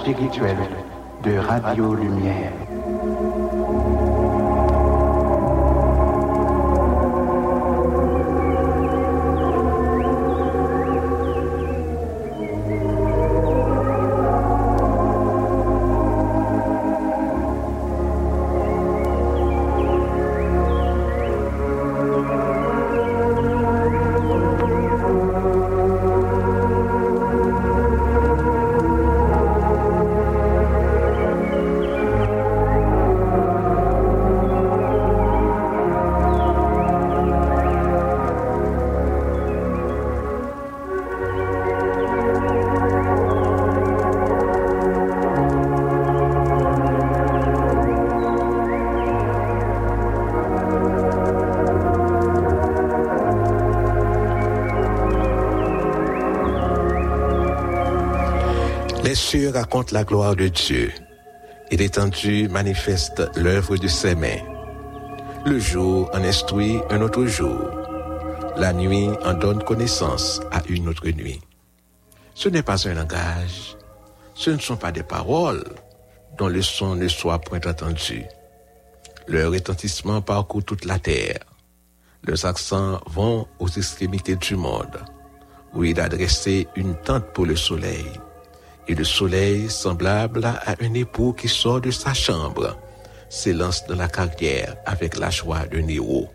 Spirituelle de Radio Lumière. Cieux racontent la gloire de Dieu et l'étendue manifeste l'œuvre de ses mains. Le jour en instruit un autre jour. La nuit en donne connaissance à une autre nuit. Ce n'est pas un langage, ce ne sont pas des paroles dont le son ne soit point entendu. Leur retentissement parcourt toute la terre. Leurs accents vont aux extrémités du monde, où il a dressé une tente pour le soleil et le soleil, semblable à un époux qui sort de sa chambre, s'élance dans la carrière avec la joie d'un héros.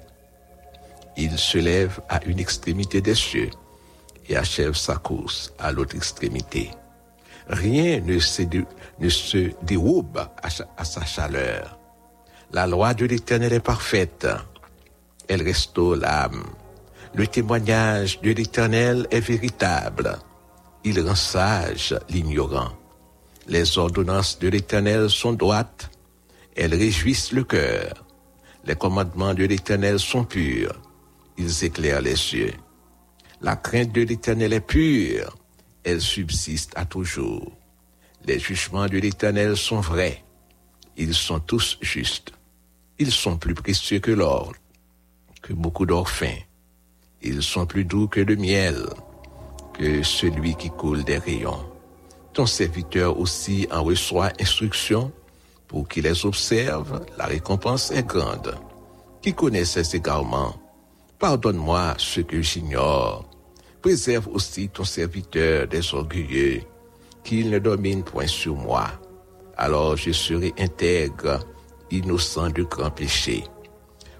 Il se lève à une extrémité des cieux et achève sa course à l'autre extrémité. Rien ne se, dérobe à sa chaleur. La loi de l'Éternel est parfaite. Elle restaure l'âme. Le témoignage de l'Éternel est véritable. Il rend sage l'ignorant. Les ordonnances de l'Éternel sont droites. Elles réjouissent le cœur. Les commandements de l'Éternel sont purs. Ils éclairent les yeux. La crainte de l'Éternel est pure. Elle subsiste à toujours. Les jugements de l'Éternel sont vrais. Ils sont tous justes. Ils sont plus précieux que l'or, que beaucoup d'or fin. Ils sont plus doux que le miel, que celui qui coule des rayons. Ton serviteur aussi en reçoit instruction pour qu'il les observe, la récompense est grande. Qui connaît ses Pardonne-moi ce que j'ignore. Préserve aussi ton serviteur des orgueilleux, qu'il ne domine point sur moi. Alors je serai intègre, innocent de grands péchés.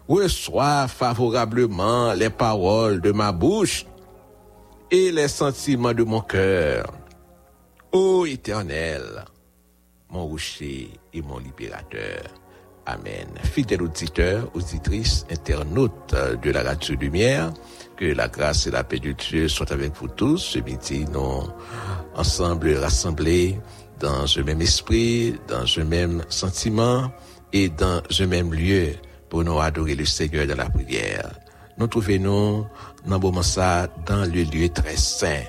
Reçois favorablement les paroles de ma bouche et les sentiments de mon cœur. Ô Éternel, mon rocher et mon libérateur. Amen. Fidèles auditeurs, auditrices, internautes de la radio lumière, que la grâce et la paix de Dieu soient avec vous tous. Ce midi, nous ensemble rassemblés dans un même esprit, dans un même sentiment et dans un même lieu pour nous adorer le Seigneur dans la prière. Nous trouvons dans ça dans le lieu très saint,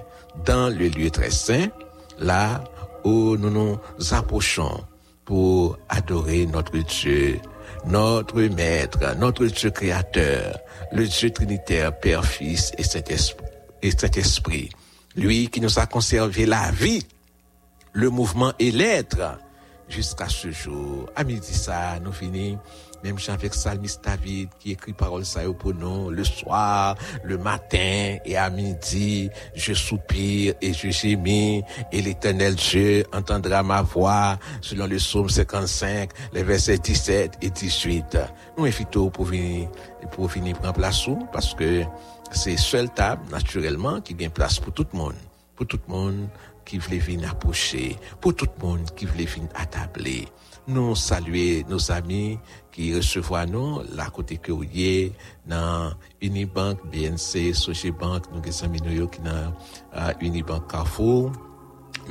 dans le lieu très saint, là où nous nous approchons pour adorer notre Dieu, notre Maître, notre Dieu créateur, le Dieu trinitaire, Père, Fils et Saint-Esprit. Et Saint-Esprit. Lui qui nous a conservé la vie, le mouvement et l'être jusqu'à ce jour. À midi ça, nous finissons même avec Salmiste David qui écrit parole ça pour nous le soir, le matin et à midi, je soupire et je gémis et l'éternel Dieu entendra ma voix selon le psaume 55, les versets 17 et 18. Nous invitons pour venir, pour venir prendre place parce que c'est seule table, naturellement, qui gagne place pour tout le monde. Pour tout le monde qui veut venir approcher, pour tout le monde qui veut venir attabler. Nous saluer nos amis ki resevwa nou la kote ke ou ye nan Unibank, BNC, Sochebank, nou gen san minou yo ki nan uh, Unibank Carrefour,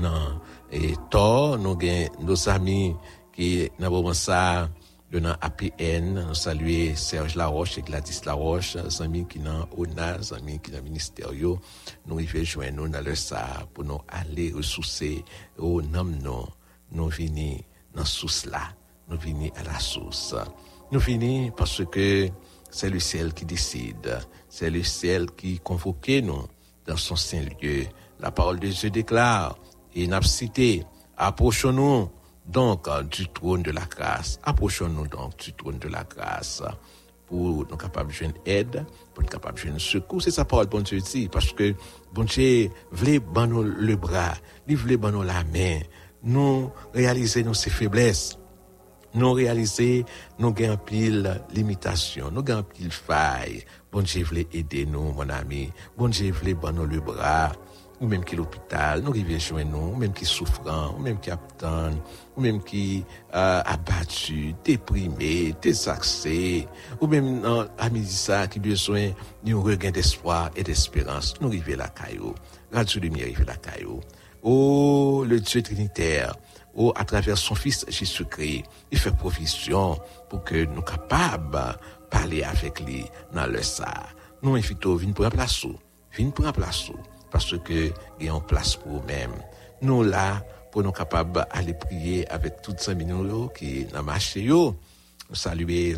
nan e, Tor, nou gen nou zami ki nan boman bon sa yo nan APN, nou salwe Serge Laroche e Gladys Laroche, zami ki nan ONA, zami ki nan Ministeryo, nou i vejwen nou nan lè sa pou nou ale resouse ou nam nou nou vini nan sous la. Nous venons à la source. Nous venons parce que c'est le ciel qui décide, c'est le ciel qui convoque nous dans son saint lieu. La parole de Dieu déclare, et n'a cité, approchons-nous donc du trône de la grâce, approchons-nous donc du trône de la grâce pour nous capables de aide, pour nous capables de secours. C'est sa parole, bon Dieu dit, parce que bon Dieu voulait nous le bras, il voulait nous la main, nous réaliser nos faiblesses, nous réaliser nos gains pile limitations, nos gains pile failles. Bon Dieu voulait aider nous, mon ami. Bon Dieu voulait nous le bras, ou même qui l'hôpital, nous joindre nous, ou même qui souffrant, ou même qui attend, ou même qui euh, abattu, déprimé, désaxé, ou même à midi ça qui besoin d'un regain d'espoir et d'espérance. Nous rivions la caillou. Radio Lumière rivions la caillou. Oh, le Dieu trinitaire, oh, à travers son Fils Jésus-Christ, il fait provision pour que nous capables parler avec lui dans le ça. Nous invitons, venir pour place, venir pour un place, parce que il y a une place pour nous-mêmes. Nous là, pour nous capables d'aller prier avec toutes ces millions qui ont marché, nous saluer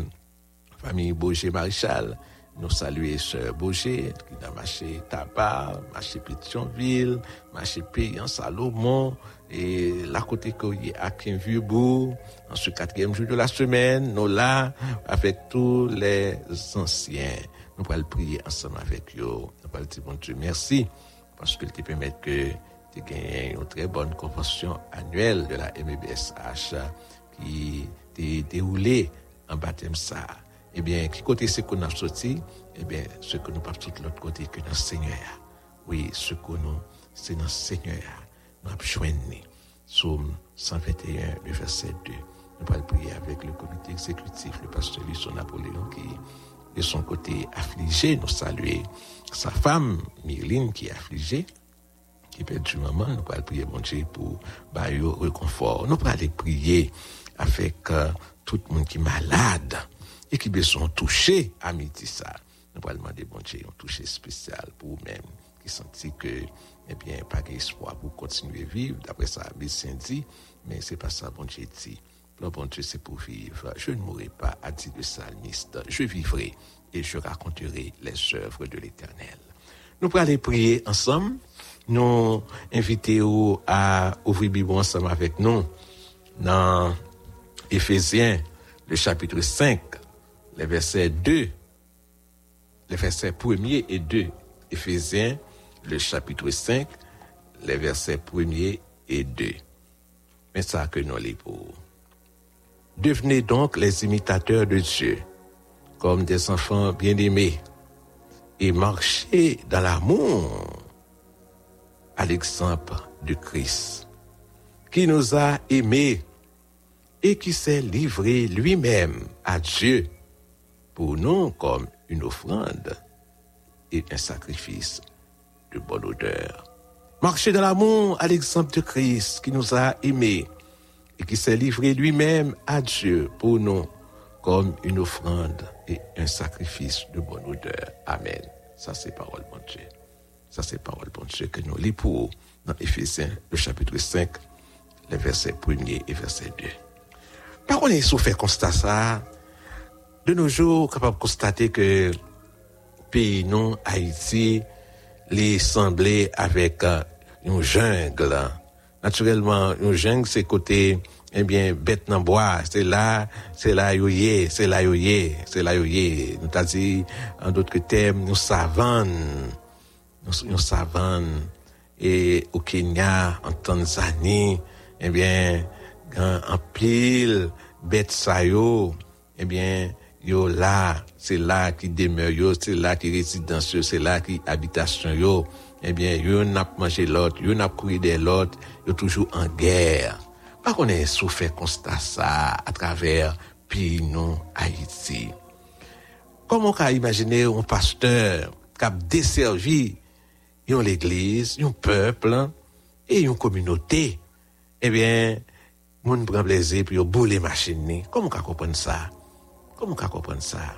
famille Bourget Maréchal, nous saluer Sœur Boger, qui a marché Tabac, marché Pétionville, marché Payan Salomon, et la côté que à Vieux-Bourg, en ce quatrième jour de la semaine, nous là, avec tous les anciens. Nous allons prier ensemble avec eux. Nous allons dire, bon Dieu, merci, parce qu'il te permet que tu gagnes une très bonne convention annuelle de la MEBSH qui t'est déroulée en baptême ça eh bien, qui côté c'est qu'on a sorti, eh bien, ce que nous partons de l'autre côté que dans le Seigneur. Oui, ce que nous, c'est dans le Seigneur. Nous joigné. Somme 121, le verset 2. Nous allons prier avec le comité exécutif, le pasteur Lucie Napoléon, qui, de son côté, affligé, nous saluer sa femme, Myrline, qui est affligée, qui perd du maman. Nous allons prier, mon Dieu, pour le réconfort. Nous allons prier avec euh, tout le monde qui est malade et qui sont touchés à ça. Nous allons demander, bon Dieu, un touché spécial pour vous-même, qui sentit que, eh bien, pas d'espoir pour continuer à vivre. D'après ça, médecin dit, mais c'est pas ça, bon Dieu dit. Le bon Dieu, c'est pour vivre. Je ne mourrai pas, a dit le psalmiste. Je vivrai et je raconterai les œuvres de l'éternel. Nous allons prier ensemble. nous invitons à ouvrir Bible ensemble avec nous dans Éphésiens, le chapitre 5, les versets 2, les versets 1er et 2. Éphésiens, le chapitre 5, les versets 1er et 2. Mais ça que nous les. Devenez donc les imitateurs de Dieu, comme des enfants bien-aimés, et marchez dans l'amour à l'exemple de Christ, qui nous a aimés et qui s'est livré lui-même à Dieu pour nous comme une offrande et un sacrifice de bonne odeur. Marchez dans l'amour à l'exemple de Christ qui nous a aimés et qui s'est livré lui-même à Dieu pour nous comme une offrande et un sacrifice de bonne odeur. Amen. Ça, c'est parole de Dieu. Ça, c'est parole de Dieu que nous lisons pour dans Éphésiens, le chapitre 5, les versets 1 et verset 2. Par contre, il faut faire constat ça. De nos jours, capable de constater que pays non Haïti les semblait avec euh, une jungle. Naturellement, une jungle, c'est côté, eh bien, bête dans bois. C'est là, c'est là, yoye, c'est là, yoye, c'est là, yoye. Nous t'as dit, en d'autres termes, nous savannes. Nous, nous savannes. Et au Kenya, en Tanzanie, eh bien, en pile, bête eh bien, yo là, c'est là qui demeure yo, c'est là qui résidence yo, c'est là qui habitation yo, eh bien, yo n'a mangé l'autre, yo n'a couru de l'autre, yo toujours en guerre. Par contre, on souffert constat ça à travers pays non Haïti. Comment on imaginer un pasteur qui a desservi l'église, yon peuple et une communauté, eh bien, moun prend plaisir puis yo boule machine. Comment on comprendre ça? Comment on comprendre ça?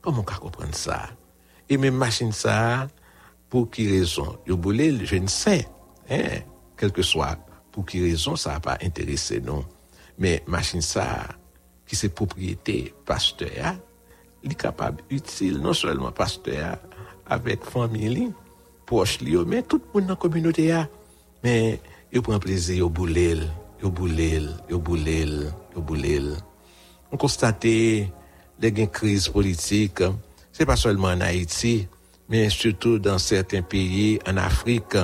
Comment on comprendre ça? Et même machine ça, pour qui raison? Je ne sais. Hein? Quel que soit pour qui raison, ça n'a pas intéressé non? Mais machine ça, qui c'est propriété pasteur, il est capable, utile, non seulement pasteur, avec famille, proche mais tout le monde dans la communauté, mais il prend plaisir au boulel, au boulel, au boulel, au boulel. On constate les crises politiques, c'est pas seulement en Haïti, mais surtout dans certains pays en Afrique,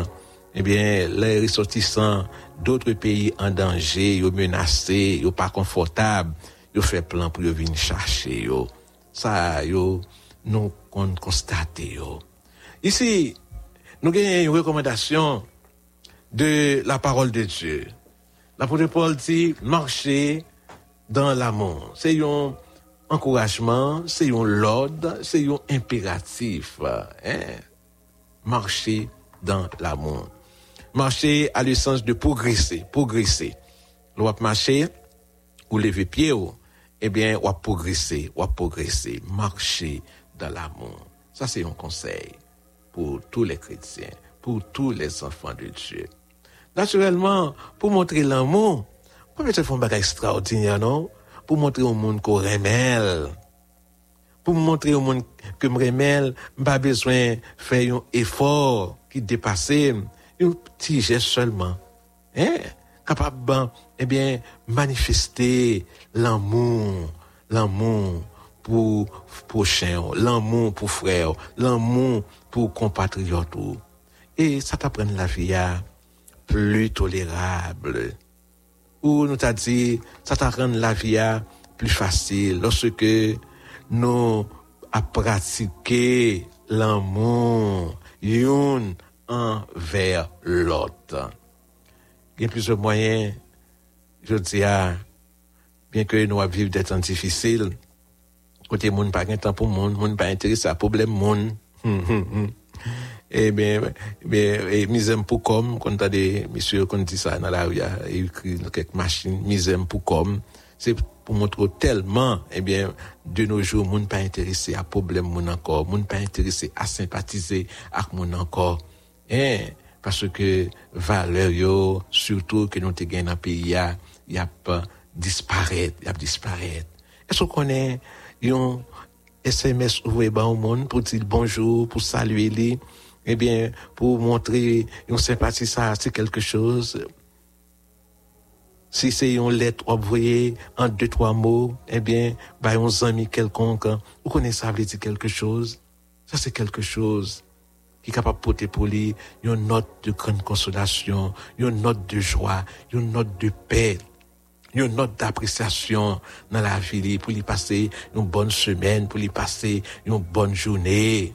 eh bien, les ressortissants d'autres pays en danger, ils menacés, ils pas confortables, ils fait plan pour venir chercher. Ça, nous constater yo. Ici, nous avons une recommandation de la parole de Dieu. L'apôtre Paul dit, marcher dans l'amour. C'est un encouragement, c'est un l'ordre, c'est un impératif. Hein? Marcher dans l'amour. Marcher a le sens de progresser, progresser. L'on marcher, ou lever pied, eh bien, on progresser, on progresser, marcher dans l'amour. Ça, c'est un conseil pour tous les chrétiens, pour tous les enfants de Dieu. Naturellement, pour montrer l'amour, pour mettre un bagage extraordinaire, non? Pour montrer au monde qu'on remèle. Pour montrer au monde que je remèle, pas besoin de faire un effort qui dépasse, un petit geste seulement. Hein? Capable, eh bien, manifester l'amour, l'amour pour prochain, l'amour pour frère, l'amour pour compatriotes. Et ça t'apprend la vie plus tolérable. Ou nous t'a dit, ça t'apprend la vie plus facile lorsque nous a pratiqué l'amour l'un envers l'autre. Il y a plusieurs moyens, je dis, bien que nous vivons des temps difficiles, côté monde pas temps pour monde, monde pas intéressé à problème monde. Eh bien, mais misem pour comme, quand a des messieurs qui dit ça dans la rue, il écrit quelques machines, misem pour comme, c'est pour montrer tellement, eh bien, de nos jours, monde pas intéressé à problème monde encore, monde pas intéressé à sympathiser avec monde encore. Hein, parce que valeur yo, surtout que nous te gagnons dans pays, il y a pas disparaître, il y a disparaître. Est-ce qu'on connaît, yon SMS ouvert au monde pour dire bonjour, pour saluer lui, eh bien, pour montrer une sympathie, ça, c'est quelque chose. Si c'est une lettre envoyée en deux, trois mots, eh bien, bah, un ami quelconque, vous connaissez ça veut dire quelque chose. Ça, c'est quelque chose qui est capable de porter pour lui une note de grande consolation, une note de joie, une note de paix, une note d'appréciation dans la vie pour lui passer une bonne semaine, pour lui passer une bonne journée.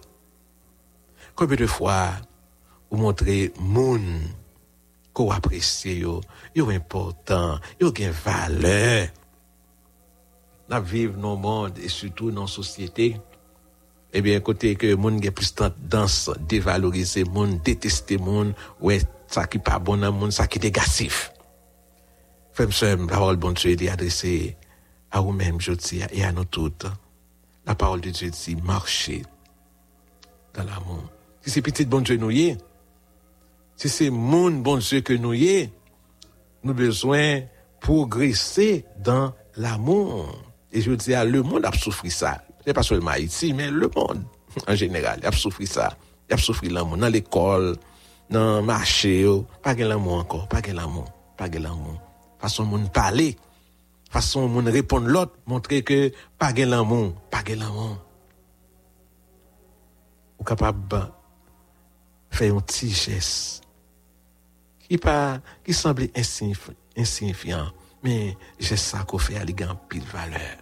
Combien de fois vous montrez moun qu'on apprécie yo, yo important, yo gen valeur. Nous vivons dans le monde et surtout dans la société. Eh bien, côté que moun gen plus tendance dévaloriser moun, détester moun, ouais, ça qui pas bon dans moun, ça qui négatif. Femme la parole bon Dieu est adressée à vous-même, je dis, et à nous toutes. La parole de Dieu dit, marchez dans l'amour. Si c'est petit bon Dieu nous y est, si c'est monde bon Dieu que nous y est, nous avons besoin progresser dans l'amour. Et je dis, le monde a souffert ça. C'est pas seulement Haïti, mais le monde en général, a souffert ça. Il a souffert l'amour dans l'école, dans le marché, pas de l'amour encore, pas de l'amour, pas de l'amour. Façon monde parler, façon monde répondre l'autre, montrer que pas de l'amour, pas de l'amour. Ou capable faire un petit geste qui pas qui semble insignifiant mais c'est ça qu'on fait à l'égal pile valeur.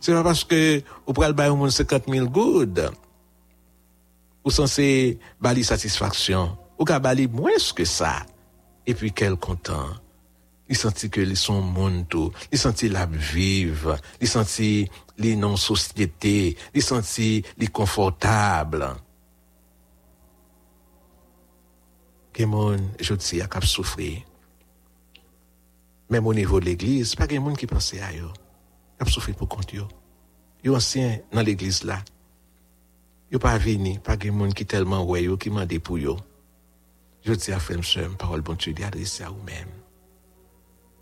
C'est pas parce que vous prenez le monde 50 000 good ou censé bali satisfaction ou qu'à bali moins que ça. Et puis quel content. Il sentit que les son monde tout. Il sentit la vivre il sentit les non société il sentit les confortables que mon je dis à cap souffrir même au niveau de l'église pas quelqu'un qui pense à eux cap souffrir pour compte yo. Yo ancien dans l'église là yo pas venu pas quelqu'un qui tellement ouais yo qui m'a pour yo. Dis à frère sœur parole bon Dieu adressée à vous-même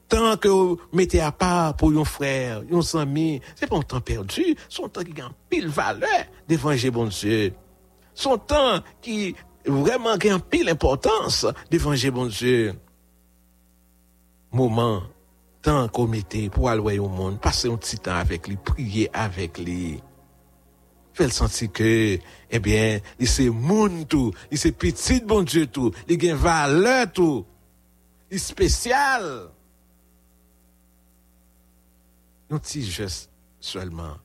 tant que vous mettez à part pour un frère, un ami, c'est pas un temps perdu, son temps qui a pile valeur d'évangile bon Dieu. Son temps qui vraiment gagne pile importance d'évangile bon Dieu. Moment, temps mettait pour aller au monde, passer un petit temps avec lui, prier avec lui. Fait sentir que, eh bien, il c'est monde tout, il c'est petit bon Dieu tout, il gagne valeur tout, il est spécial. Un petit geste seulement,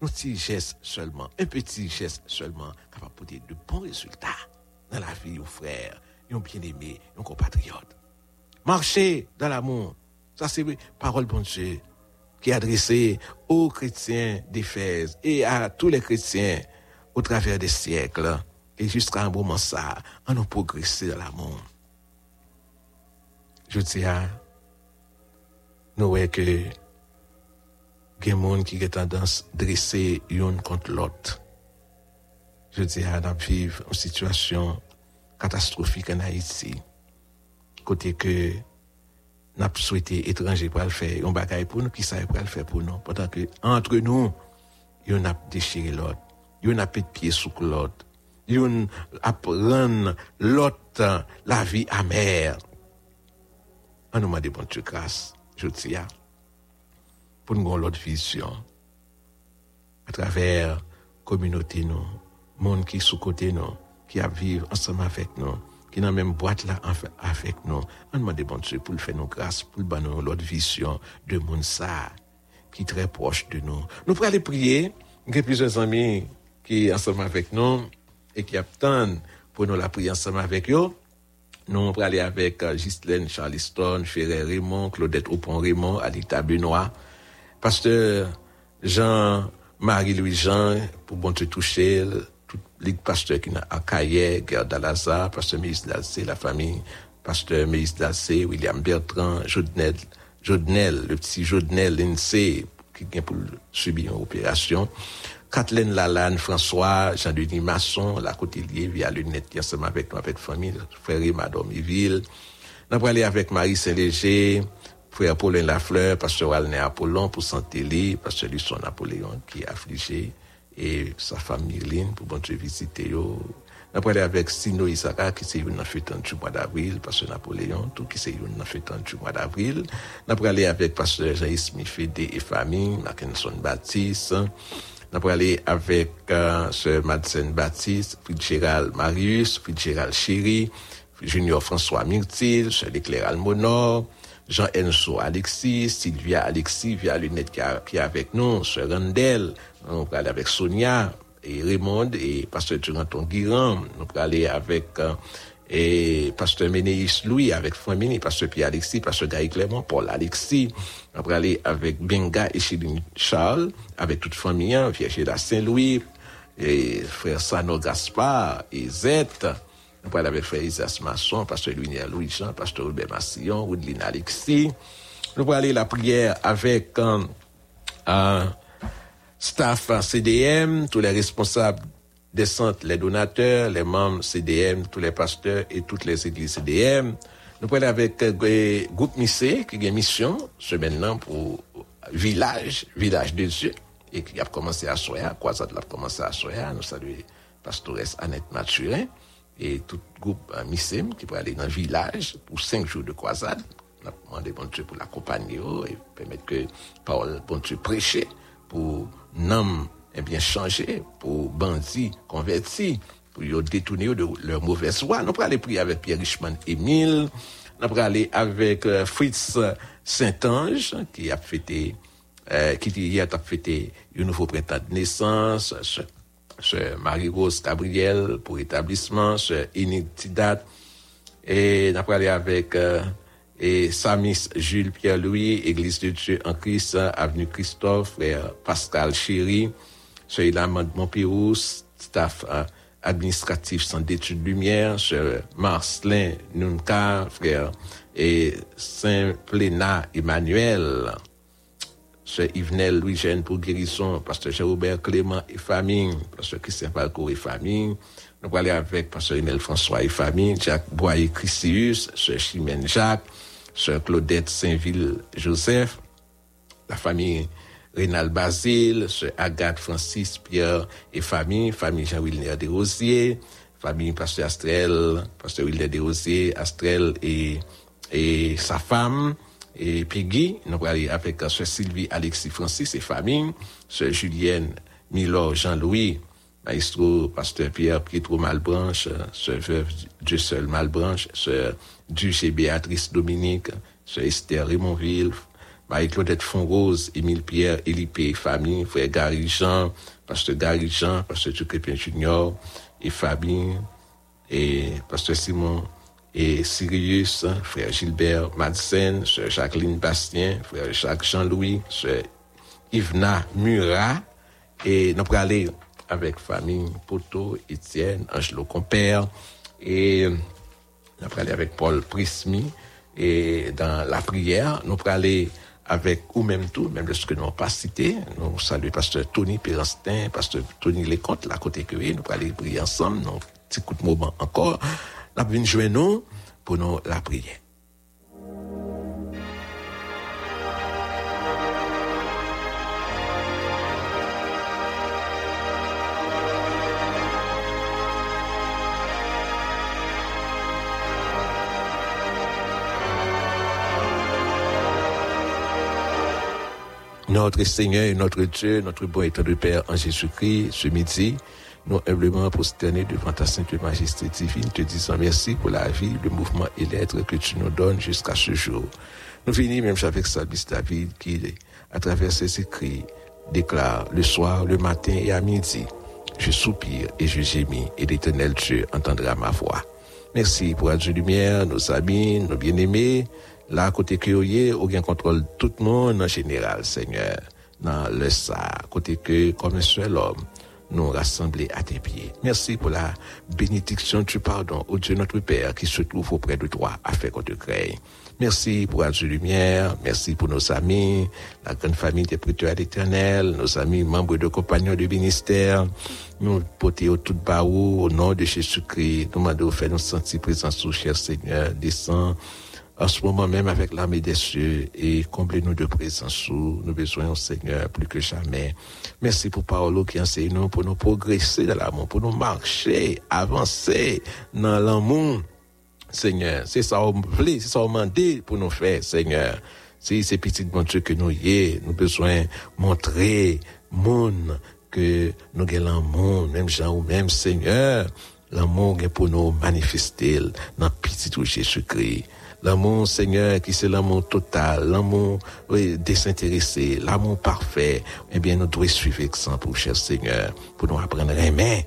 un petit geste seulement, un petit geste seulement, capable de de bons résultats dans la vie, aux frères, un bien-aimé, un compatriote. Marcher dans l'amour, ça c'est parole bon Dieu qui est adressée aux chrétiens d'Éphèse et à tous les chrétiens au travers des siècles. Et jusqu'à un moment ça, on a progressé dans l'amour. Je dis à nous que il y a des gens qui ont tendance à dresser l'un contre l'autre. Je dis à vivre une situation catastrophique en Haïti. Côté que avons souhaité étrangers pour le faire, un bagaille pour nous, qui savent pour le faire pour nous. Pendant que entre nous, on a déchiré l'autre, on a de pied sous l'autre, on a rendre l'autre la vie amère. On nous demande bon Dieu grâce, je dis à pour nous avoir l'autre vision à travers la communauté nous, monde qui sous côté nous, qui a vivre ensemble avec nous, qui dans même boîte là avec nous. On demande bon Dieu pour le faire nous grâce, pour le nous l'autre vision de monde ça qui est très proche de nous. Nous pourrons aller prier. Il y a plusieurs amis qui ensemble avec nous et qui attendent pour nous la prier ensemble avec eux. Nous allons aller avec uh, Ghislaine Charleston, Ferrer Raymond, Claudette Aupon-Raymond, Alita Benoît, Pasteur Jean-Marie-Louis Jean, pour bon te toucher, tout les pasteurs qui à Caillet, Gerda Lazare, Pasteur Méis Dalcé, la famille, Pasteur Méis Dalcé, William Bertrand, Jodnel, Jodnel, le petit Jodnel Lindsay, qui vient pour subir une opération. Kathleen Lalanne, François, Jean-Denis Masson, la Côtelier, via le net, ensemble avec nous, avec famille, frère madame Yville. Nous allons aller avec Marie Saint-Léger, frère Paulin Lafleur, pasteur Walner Apollon pour Santéli, pasteur Luçon Napoléon qui est affligé, et sa femme Myrline pour bon visiter yo. N'a parlé avec Sino Isaka qui c'est une fête du mois d'avril, pasteur Napoléon, tout qui c'est une fête du mois d'avril. N'a parlé avec pasteur Jean-Ismi Fédé et famille, Mackinson Baptiste. N'a parlé avec euh, sœur Madsen Baptiste, Fitzgerald Marius, Fitzgerald Chéri, Junior François Myrtil, sœur Leclerc Almonor, Jean-Enso Alexis, Sylvia Alexis, via Lunette qui, a- est avec nous, sœur Randel, on va aller avec Sonia et Raymond et pasteur Duranton Guiran, on va aller avec euh, et pasteur Ménéis Louis, avec Famille, pasteur Pierre Alexis, pasteur Gaï Clément, Paul Alexis, on va aller avec Benga et Chéline Charles, avec toute famille, hein, Vierge de Saint-Louis, et frère Sano Gaspard et Zette, on parle avec frère Isas Masson, pasteur Louis Louis Jean, pasteur Robert Massillon, Woodline Alexis. Nous allons aller la prière avec euh, un staff CDM, tous les responsables des centres, les donateurs, les membres CDM, tous les pasteurs et toutes les églises CDM. Nous aller avec euh, groupe Missé qui a une mission ce maintenant pour village, village de Dieu, et qui a commencé à Soya, Croisade a commencé à Soya. Nous saluons pastoresse Annette Mathurin et tout groupe euh, Missem qui peut aller dans le village pour cinq jours de croisade. On a demandé bon Dieu pour l'accompagner oh, et permettre que parole bon Dieu prêcher pour nom eh bien changer, pour bandits convertis, pour détourner de leur mauvaise voie. Nous aller prier avec Pierre Richman Émile. Nous aller avec euh, Fritz Saint-Ange qui a fêté euh, qui a fêté un nouveau printemps de naissance, ce, ce Marie-Rose Gabriel pour établissement, ce Initidat, et nous aller avec euh, et Samis Jules Pierre-Louis, Église de Dieu en Christ, Avenue Christophe, frère Pascal Chéry, ce Ilan Montpérou, staff euh, administratif Centre d'études Lumière, ce Marcelin Nunca, frère et Saint-Plénat Emmanuel, ce Yvenel Louis-Jeanne pour guérison, pasteur Jean-Robert Clément et famille, pasteur Christian Falco et famille. Nous allons avec pasteur Emile François et famille, Jacques Boyer Christius, ce Chimène Jacques, ce Claudette Saint-Ville Joseph, la famille Rénal Basile, ce Agathe Francis Pierre et famille, famille Jean-Wilner Desrosiers, famille pasteur Astrel, pasteur Wilner Desrosiers, Astrel et, sa femme, et Peggy, nous avec Sœur Sylvie Alexis Francis et famille, Sœur Julienne Milor Jean-Louis, Maestro Pasteur Pierre Pietro Malbranche, Sœur Veuve Dieu seul Malbranche, Sœur Duche et Béatrice Dominique, Sœur Esther Raymondville, Marie-Claudette Fonrose, Émile Pierre, Élipé et famille, Frère Gary Jean, Pasteur Gary Jean, Pasteur Ducrépin Junior et famille, et Pasteur Simon et Sirius, frère Gilbert Madsen, sœur Jacqueline Bastien, frère Jacques Jean-Louis, sœur Yvna Murat, et nous allons avec famille Poto, Étienne, Angelo Compère, et nous allons aller avec Paul Prismi, et dans la prière, nous allons aller avec ou même tout, même de ce que nous n'avons pas cité. Nous saluons pasteur Tony Péranstin, pasteur Tony Leconte, la côté que nous allons aller prier ensemble, nous petit coup de moment encore. Nous allons jouer nous pour nous la prière. Notre Seigneur et notre Dieu, notre bon et tendre Père en Jésus-Christ, ce midi, nous humblement prosternés devant ta sainte majesté divine, te disant merci pour la vie, le mouvement et l'être que tu nous donnes jusqu'à ce jour. Nous finissons même avec Salvis David qui, à travers ses écrits, déclare le soir, le matin et à midi, je soupire et je gémis et l'éternel Dieu entendra ma voix. Merci pour Radio Lumière, nos amis, nos bien-aimés, là, à côté que vous ou bien contrôle tout le monde en général, Seigneur, dans le côté que, comme un seul homme, nous rassembler à tes pieds. Merci pour la bénédiction du pardon, au Dieu notre Père, qui se trouve auprès de toi, afin qu'on te crée. Merci pour Radio Lumière, merci pour nos amis, la grande famille des prêteurs à l'éternel, nos amis membres de compagnons de ministère, nous portons tout bas au nom de Jésus-Christ, nous demandons de faire nous sentir présents sous cher Seigneur, descend en ce moment même avec l'armée des cieux et comblez-nous de présence sous nous besoin Seigneur plus que jamais. Merci pour Paolo qui enseigne nous pour nous progresser dans l'amour, pour nous marcher, avancer dans l'amour. Seigneur, c'est ça on voulait, c'est ça on demandé pour nous faire, Seigneur. C'est ces petites bon Dieu que nous y est, nous besoin montrer monde que nous avons l'amour, même Jean ou même Seigneur, l'amour est pour nous manifester dans petit Jésus-Christ. L'amour, Seigneur, qui c'est l'amour total, l'amour oui, désintéressé, l'amour parfait, eh bien, nous devons suivre pour cher Seigneur, pour nous apprendre à aimer.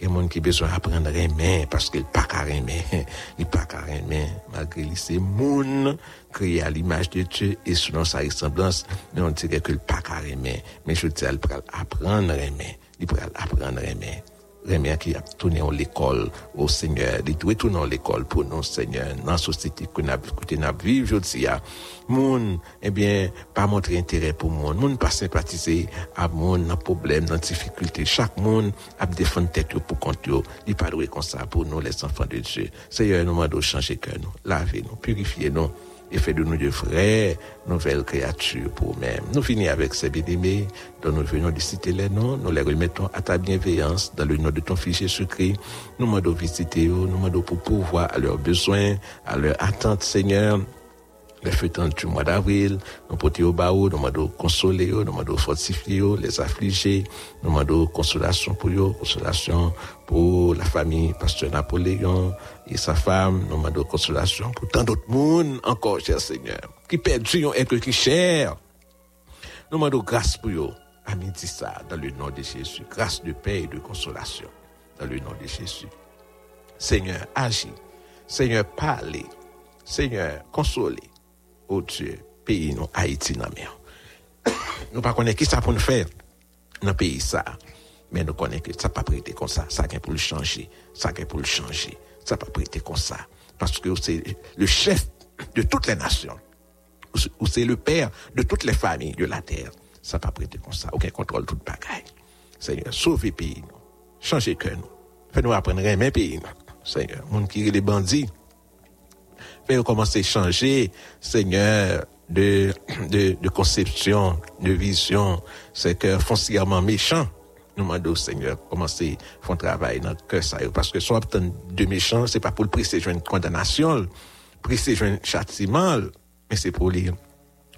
Des gens qui besoin d'apprendre à aimer parce qu'il pas qu'à aimer. Il pas qu'à aimer. Malgré lui, c'est monde créé à l'image de Dieu et selon sa ressemblance, mais on dirait qu'il pas qu'à aimer. Mais je dis, il apprendre à aimer. Il apprendre à aimer. Remè qui a tourné en l'école au Seigneur. Il doit tourner en l'école pour nous, Seigneur, dans la société que nous vivons aujourd'hui. Moun, eh bien, pas montrer intérêt pour monde. Moun pas sympathiser à monde, dans problème, dans difficulté. Chaque monde a défendre tête pour compte Il pas comme ça pour nous, les enfants de Dieu. Seigneur, nous demandons changer cœur nous, laver nous, purifier nous et fait de nous de vraies nouvelles créatures pour nous-mêmes. Nous finissons avec ces bien-aimés dont nous venons de citer les noms, nous les remettons à ta bienveillance dans le nom de ton Fils Jésus-Christ. Nous demandons visiter nous demandons pour pouvoir à leurs besoins, à leurs attentes, Seigneur, les fêtes du mois d'avril, nous porter au bas, nous demandons consoler, nous demandons fortifier, les affliger, nous demandons consolation pour eux, consolation pour la famille Pasteur Napoléon et sa femme, nous demandons consolation pour tant d'autres monde encore, cher Seigneur, qui perdent et qui cher. Nous demandons grâce pour eux, à midi ça, dans le nom de Jésus, grâce de paix et de consolation, dans le nom de Jésus. Seigneur, agis. Seigneur, parlez. Seigneur, consolez oh Dieu, pays nous, Haïti, dans Nous ne connaissons pas qui ça pour nous faire dans le pays ça. Mais nous connaissons que ça pas prêté comme ça. Ça a pour le changer. Ça a pour le changer. Ça pas prêté comme ça. Parce que c'est le chef de toutes les nations. Ou c'est le père de toutes les familles de la terre. Ça pas prêté comme ça. Aucun contrôle, toute bagaille. Seigneur, sauvez pays, nous. Changez que nous. Faites-nous apprendre à aimer pays, Seigneur, monde qui les bandits, faire commencer à changer, Seigneur, de, de, de conception, de vision, c'est que foncièrement méchant. Nous demandons, Seigneur, commencer à faire travail dans le cœur, ça, parce que soit de méchant, c'est pas pour le presser une condamnation, presser un châtiment, mais c'est pour lui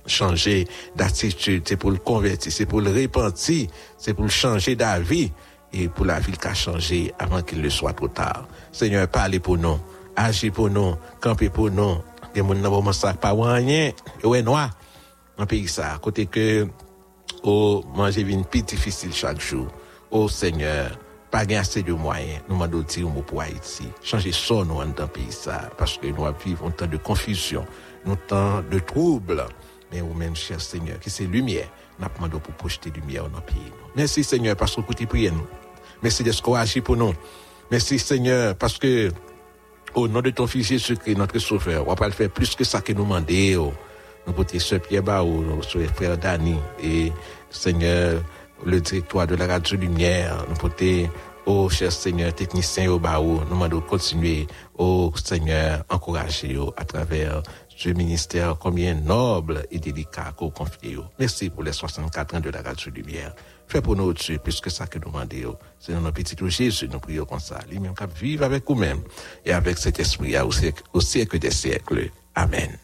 changer d'attitude, c'est pour le convertir, c'est pour le repentir, c'est pour le changer d'avis et pour la ville qui a changé avant qu'il ne soit trop tard. Seigneur, parlez pour nous agir pour nous, camper pour nous. Des gens qui ne pas rien. Et noir. Dans pays ça, côté que, oh, manger vient plus difficile chaque jour. Oh Seigneur, pas assez de moyens. Nous demandons de mot pour Haïti. Changer ça, nous, dans le pays ça. Parce que nous vivons un temps de confusion, un temps de trouble. Mais vous-même, cher Seigneur, qui c'est lumière, nous demandons pour projeter lumière dans le pays. Merci Seigneur, parce que vous priez. Merci de ce qu'on agit pour nous. Merci Seigneur, parce que au nom de ton fils Jésus-Christ, notre sauveur, on va pas le faire plus que ça que nous demandons. Nous porter ce Pierre Baou, notre frère Dani, et Seigneur, le directoire de la Radio Lumière, nous porter au cher Seigneur, technicien au Baou, nous demandons continuer, au Seigneur, encourager à travers ce ministère combien noble et délicat qu'on confie. Merci pour les 64 ans de la Radio Lumière. Fais pour nous Dieu, puisque ça que nous demandons. C'est dans notre petit Jésus, nous prions comme ça. Lui-même, vivre avec vous-même et avec cet esprit au siècle des siècles. Amen.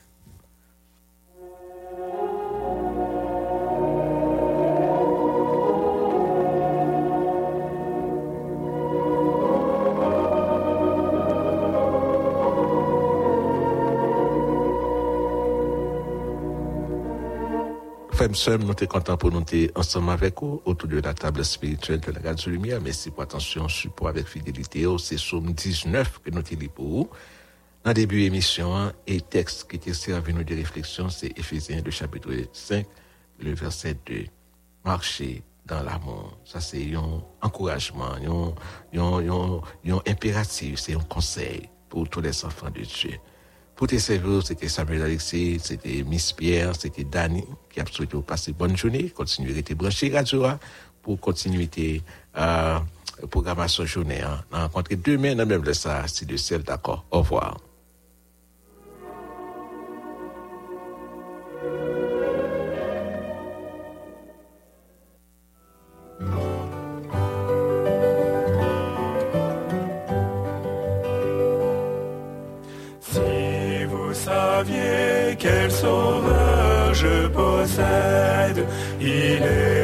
Frères sœurs, nous sommes contents pour nous être ensemble avec vous autour de la table spirituelle de la Radio Lumière. Merci pour attention, support avec fidélité. Oh, c'est Somme 19 que nous avons pour vous. Dans le début de l'émission, et texte qui était servi nous de réflexion, c'est Ephésiens, le chapitre 5, le verset 2. Marcher dans l'amour. Ça, c'est un encouragement, un impératif, c'est un conseil pour tous les enfants de Dieu. Pour tes serveurs, c'était Samuel Alexis, c'était Miss Pierre, c'était Danny, qui a souhaité passer bonne journée, continuer à être branché radio pour continuer euh, programmation journée. Hein. On a rencontré demain dans même le ça, si de ciel d'accord. Au revoir. Il est